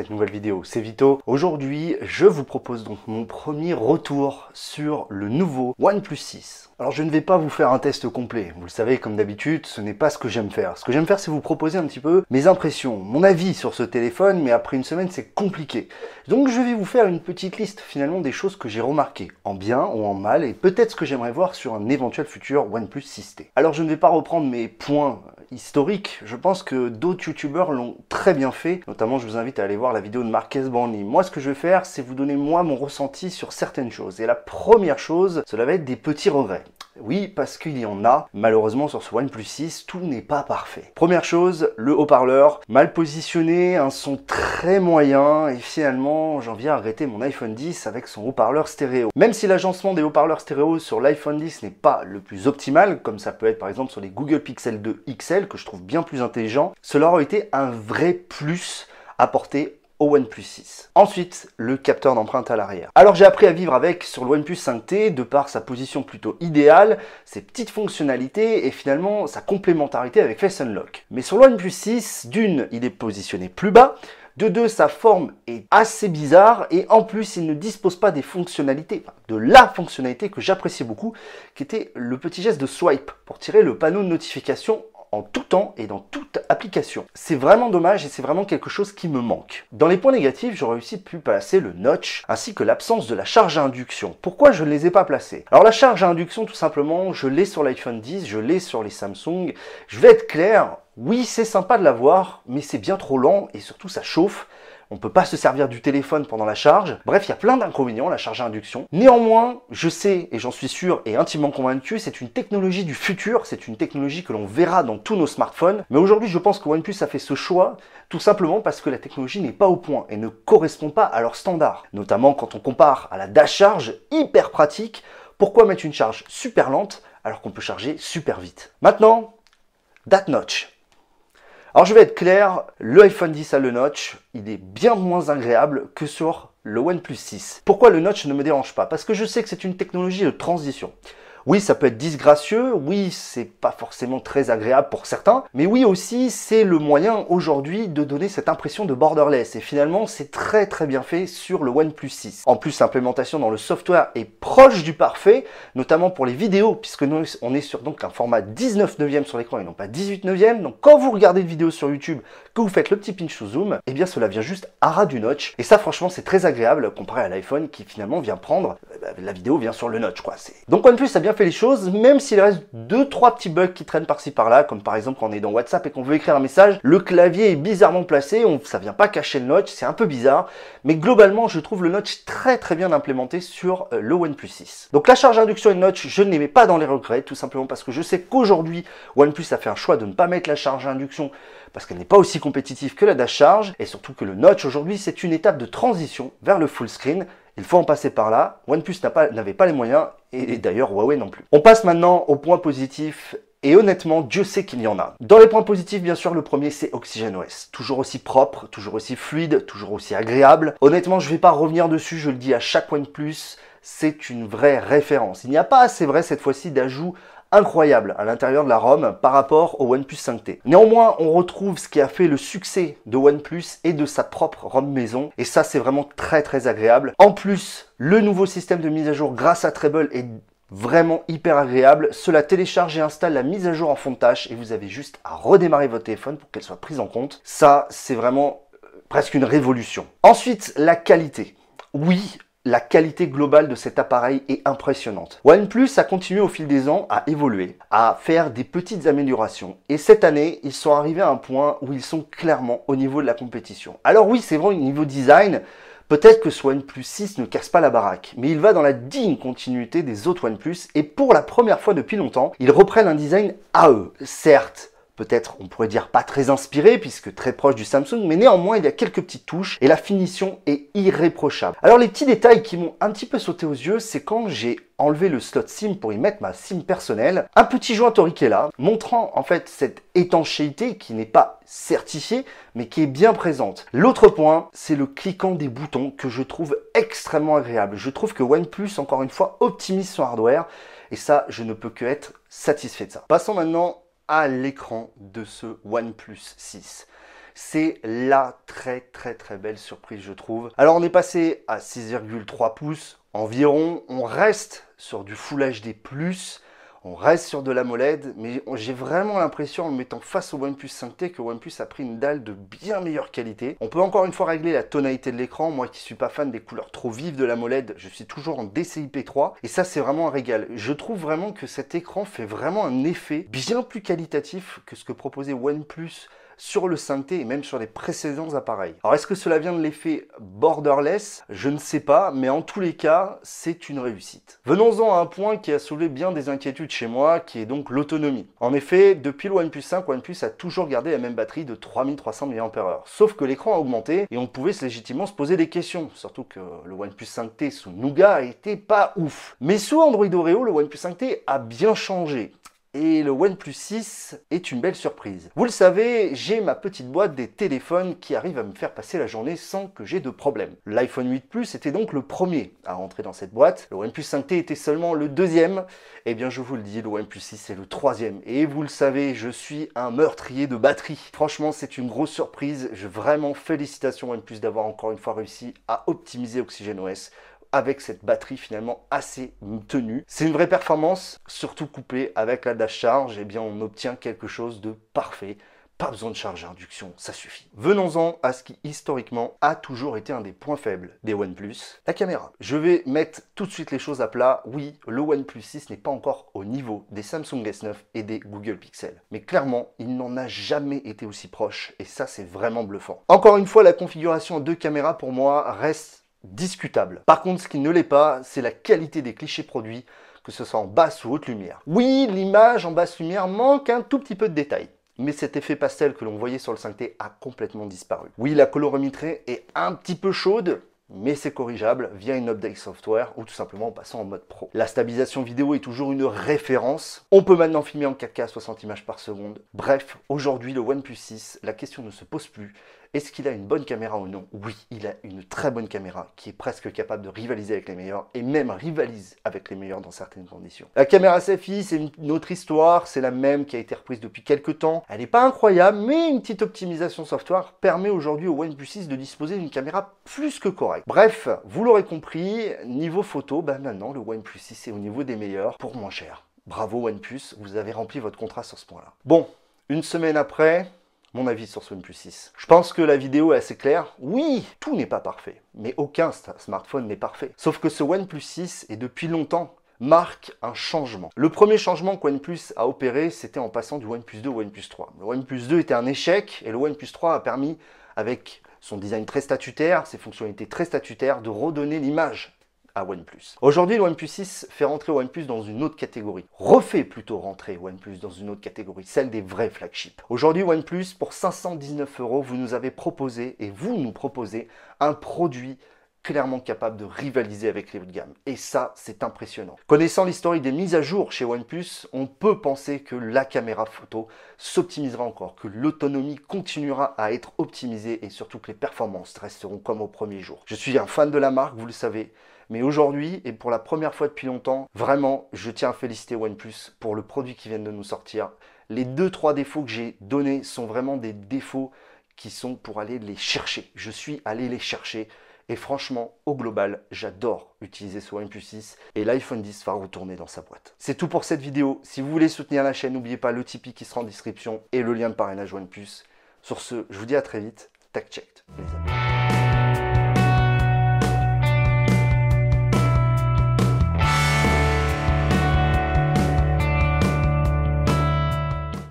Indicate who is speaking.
Speaker 1: cette nouvelle vidéo, c'est Vito. Aujourd'hui, je vous propose donc mon premier retour sur le nouveau OnePlus 6. Alors je ne vais pas vous faire un test complet, vous le savez comme d'habitude, ce n'est pas ce que j'aime faire. Ce que j'aime faire c'est vous proposer un petit peu mes impressions, mon avis sur ce téléphone, mais après une semaine c'est compliqué. Donc je vais vous faire une petite liste finalement des choses que j'ai remarquées, en bien ou en mal, et peut-être ce que j'aimerais voir sur un éventuel futur OnePlus 6T. Alors je ne vais pas reprendre mes points historiques, je pense que d'autres youtubeurs l'ont très bien fait, notamment je vous invite à aller voir la vidéo de Marquez Borny. Moi ce que je vais faire c'est vous donner moi mon ressenti sur certaines choses. Et la première chose, cela va être des petits regrets. Oui, parce qu'il y en a. Malheureusement, sur ce OnePlus 6, tout n'est pas parfait. Première chose, le haut-parleur, mal positionné, un son très moyen, et finalement, j'en viens à arrêter mon iPhone 10 avec son haut-parleur stéréo. Même si l'agencement des haut-parleurs stéréo sur l'iPhone 10 n'est pas le plus optimal, comme ça peut être par exemple sur les Google Pixel 2 XL, que je trouve bien plus intelligent, cela aurait été un vrai plus apporté au OnePlus 6. Ensuite, le capteur d'empreinte à l'arrière. Alors j'ai appris à vivre avec sur le OnePlus 5T de par sa position plutôt idéale, ses petites fonctionnalités et finalement sa complémentarité avec Face Unlock. Mais sur le OnePlus 6, d'une, il est positionné plus bas, de deux, sa forme est assez bizarre et en plus, il ne dispose pas des fonctionnalités, de la fonctionnalité que j'appréciais beaucoup, qui était le petit geste de swipe pour tirer le panneau de notification en tout temps et dans toute application. C'est vraiment dommage et c'est vraiment quelque chose qui me manque. Dans les points négatifs, j'aurais aussi pu placer le notch ainsi que l'absence de la charge à induction. Pourquoi je ne les ai pas placés? Alors la charge à induction, tout simplement, je l'ai sur l'iPhone 10, je l'ai sur les Samsung. Je vais être clair, oui, c'est sympa de l'avoir, mais c'est bien trop lent et surtout ça chauffe on ne peut pas se servir du téléphone pendant la charge. Bref, il y a plein d'inconvénients, la charge à induction. Néanmoins, je sais, et j'en suis sûr et intimement convaincu, c'est une technologie du futur, c'est une technologie que l'on verra dans tous nos smartphones. Mais aujourd'hui, je pense que OnePlus a fait ce choix tout simplement parce que la technologie n'est pas au point et ne correspond pas à leurs standards. Notamment quand on compare à la dash charge, hyper pratique, pourquoi mettre une charge super lente alors qu'on peut charger super vite? Maintenant, that notch. Alors je vais être clair, le iPhone 10 a le notch, il est bien moins agréable que sur le OnePlus 6. Pourquoi le notch ne me dérange pas? Parce que je sais que c'est une technologie de transition. Oui, ça peut être disgracieux, oui, c'est pas forcément très agréable pour certains, mais oui aussi, c'est le moyen aujourd'hui de donner cette impression de borderless. Et finalement, c'est très très bien fait sur le OnePlus 6. En plus, l'implémentation dans le software est proche du parfait, notamment pour les vidéos, puisque nous, on est sur donc un format 19 neuvième sur l'écran et non pas 18 neuvième. Donc quand vous regardez une vidéo sur YouTube, que vous faites le petit pinch to zoom, eh bien cela vient juste à ras du notch. Et ça, franchement, c'est très agréable comparé à l'iPhone qui finalement vient prendre, la vidéo vient sur le notch, quoi. Donc OnePlus a bien fait les choses, même s'il reste deux trois petits bugs qui traînent par-ci par-là, comme par exemple quand on est dans WhatsApp et qu'on veut écrire un message, le clavier est bizarrement placé, on, ça vient pas cacher le notch, c'est un peu bizarre, mais globalement je trouve le notch très très bien implémenté sur euh, le OnePlus 6. Donc la charge induction et le notch, je ne les mets pas dans les regrets, tout simplement parce que je sais qu'aujourd'hui OnePlus a fait un choix de ne pas mettre la charge induction parce qu'elle n'est pas aussi compétitive que la dash charge, et surtout que le notch aujourd'hui c'est une étape de transition vers le full screen, il faut en passer par là. OnePlus n'avait pas, les moyens et, d'ailleurs Huawei non plus. On passe maintenant aux points positifs et honnêtement, Dieu sait qu'il y en a. Dans les points positifs, bien sûr, le premier c'est OxygenOS. Toujours aussi propre, toujours aussi fluide, toujours aussi agréable. Honnêtement, je ne vais pas revenir dessus, je le dis à chaque OnePlus, c'est une vraie référence. Il n'y a pas, c'est vrai, cette fois-ci d'ajout incroyable à l'intérieur de la ROM par rapport au OnePlus 5T. Néanmoins, on retrouve ce qui a fait le succès de OnePlus et de sa propre ROM maison. Et ça, c'est vraiment très très agréable. En plus, le nouveau système de mise à jour grâce à Treble est vraiment hyper agréable. Cela télécharge et installe la mise à jour en fond de tâche et vous avez juste à redémarrer votre téléphone pour qu'elle soit prise en compte. Ça, c'est vraiment euh, presque une révolution. Ensuite, la qualité. Oui, la qualité globale de cet appareil est impressionnante. OnePlus a continué au fil des ans à évoluer, à faire des petites améliorations. Et cette année, ils sont arrivés à un point où ils sont clairement au niveau de la compétition. Alors oui, c'est vrai, au niveau design, Peut-être que ce OnePlus 6 ne casse pas la baraque, mais il va dans la digne continuité des autres OnePlus et pour la première fois depuis longtemps, ils reprennent un design à eux. Certes, peut-être on pourrait dire pas très inspiré puisque très proche du Samsung, mais néanmoins il y a quelques petites touches et la finition est irréprochable. Alors les petits détails qui m'ont un petit peu sauté aux yeux, c'est quand j'ai enlevé le slot SIM pour y mettre ma SIM personnelle, un petit joint est là, montrant en fait cette étanchéité qui n'est pas certifiée, mais qui est bien présente. L'autre point, c'est le cliquant des boutons que je trouve extrêmement agréable. Je trouve que OnePlus, encore une fois, optimise son hardware, et ça, je ne peux que être satisfait de ça. Passons maintenant à l'écran de ce OnePlus 6. C'est la très très très belle surprise je trouve. Alors on est passé à 6,3 pouces environ, on reste sur du Full HD+, on reste sur de l'AMOLED, mais j'ai vraiment l'impression en me mettant face au OnePlus 5T que OnePlus a pris une dalle de bien meilleure qualité. On peut encore une fois régler la tonalité de l'écran. Moi qui suis pas fan des couleurs trop vives de l'AMOLED, je suis toujours en DCI-P3 et ça c'est vraiment un régal. Je trouve vraiment que cet écran fait vraiment un effet bien plus qualitatif que ce que proposait OnePlus sur le 5T et même sur les précédents appareils. Alors est-ce que cela vient de l'effet borderless? Je ne sais pas, mais en tous les cas, c'est une réussite. Venons-en à un point qui a soulevé bien des inquiétudes chez moi, qui est donc l'autonomie. En effet, depuis le OnePlus 5, OnePlus a toujours gardé la même batterie de 3300 mAh. Sauf que l'écran a augmenté et on pouvait légitimement se poser des questions, surtout que le OnePlus 5T sous Nougat était pas ouf. Mais sous Android Oreo, le OnePlus 5T a bien changé. Et le OnePlus 6 est une belle surprise. Vous le savez, j'ai ma petite boîte des téléphones qui arrivent à me faire passer la journée sans que j'ai de problème. L'iPhone 8 Plus était donc le premier à rentrer dans cette boîte. Le OnePlus 5T était seulement le deuxième. Eh bien, je vous le dis, le OnePlus 6 est le troisième. Et vous le savez, je suis un meurtrier de batterie. Franchement, c'est une grosse surprise. Je vraiment félicitations OnePlus d'avoir encore une fois réussi à optimiser OxygenOS avec cette batterie finalement assez tenue. C'est une vraie performance, surtout couplée avec la dash charge, et eh bien on obtient quelque chose de parfait. Pas besoin de charge à induction, ça suffit. Venons-en à ce qui historiquement a toujours été un des points faibles des OnePlus, la caméra. Je vais mettre tout de suite les choses à plat. Oui, le OnePlus 6 n'est pas encore au niveau des Samsung S9 et des Google Pixel. Mais clairement, il n'en a jamais été aussi proche et ça c'est vraiment bluffant. Encore une fois, la configuration de caméra pour moi reste discutable. Par contre, ce qui ne l'est pas, c'est la qualité des clichés produits, que ce soit en basse ou haute lumière. Oui, l'image en basse lumière manque un tout petit peu de détails. Mais cet effet pastel que l'on voyait sur le 5T a complètement disparu. Oui, la colorimétrie est un petit peu chaude, mais c'est corrigeable via une update software ou tout simplement en passant en mode pro. La stabilisation vidéo est toujours une référence. On peut maintenant filmer en 4K à 60 images par seconde. Bref, aujourd'hui le OnePlus 6, la question ne se pose plus. Est-ce qu'il a une bonne caméra ou non? Oui, il a une très bonne caméra qui est presque capable de rivaliser avec les meilleurs et même rivalise avec les meilleurs dans certaines conditions. La caméra selfie, c'est une autre histoire, c'est la même qui a été reprise depuis quelques temps. Elle n'est pas incroyable, mais une petite optimisation software permet aujourd'hui au OnePlus 6 de disposer d'une caméra plus que correcte. Bref, vous l'aurez compris, niveau photo, ben maintenant le OnePlus 6 est au niveau des meilleurs pour moins cher. Bravo OnePlus, vous avez rempli votre contrat sur ce point-là. Bon, une semaine après, mon avis sur ce OnePlus 6. Je pense que la vidéo est assez claire. Oui, tout n'est pas parfait, mais aucun smartphone n'est parfait. Sauf que ce OnePlus 6 est depuis longtemps marque un changement. Le premier changement que OnePlus a opéré, c'était en passant du OnePlus 2 au OnePlus 3. Le OnePlus 2 était un échec et le OnePlus 3 a permis, avec son design très statutaire, ses fonctionnalités très statutaires, de redonner l'image à OnePlus. Aujourd'hui, le OnePlus 6 fait rentrer OnePlus dans une autre catégorie. Refait plutôt rentrer OnePlus dans une autre catégorie, celle des vrais flagships. Aujourd'hui, OnePlus, pour 519 euros, vous nous avez proposé, et vous nous proposez, un produit clairement capable de rivaliser avec les hauts de gamme. Et ça, c'est impressionnant. Connaissant l'historique des mises à jour chez OnePlus, on peut penser que la caméra photo s'optimisera encore, que l'autonomie continuera à être optimisée et surtout que les performances resteront comme au premier jour. Je suis un fan de la marque, vous le savez, mais aujourd'hui, et pour la première fois depuis longtemps, vraiment, je tiens à féliciter OnePlus pour le produit qui vient de nous sortir. Les deux, trois défauts que j'ai donnés sont vraiment des défauts qui sont pour aller les chercher. Je suis allé les chercher. Et franchement, au global, j'adore utiliser ce OnePlus 6 et l'iPhone 10 va retourner dans sa boîte. C'est tout pour cette vidéo. Si vous voulez soutenir la chaîne, n'oubliez pas le Tipeee qui sera en description et le lien de parrainage OnePlus. Sur ce, je vous dis à très vite. Tac checked, les amis.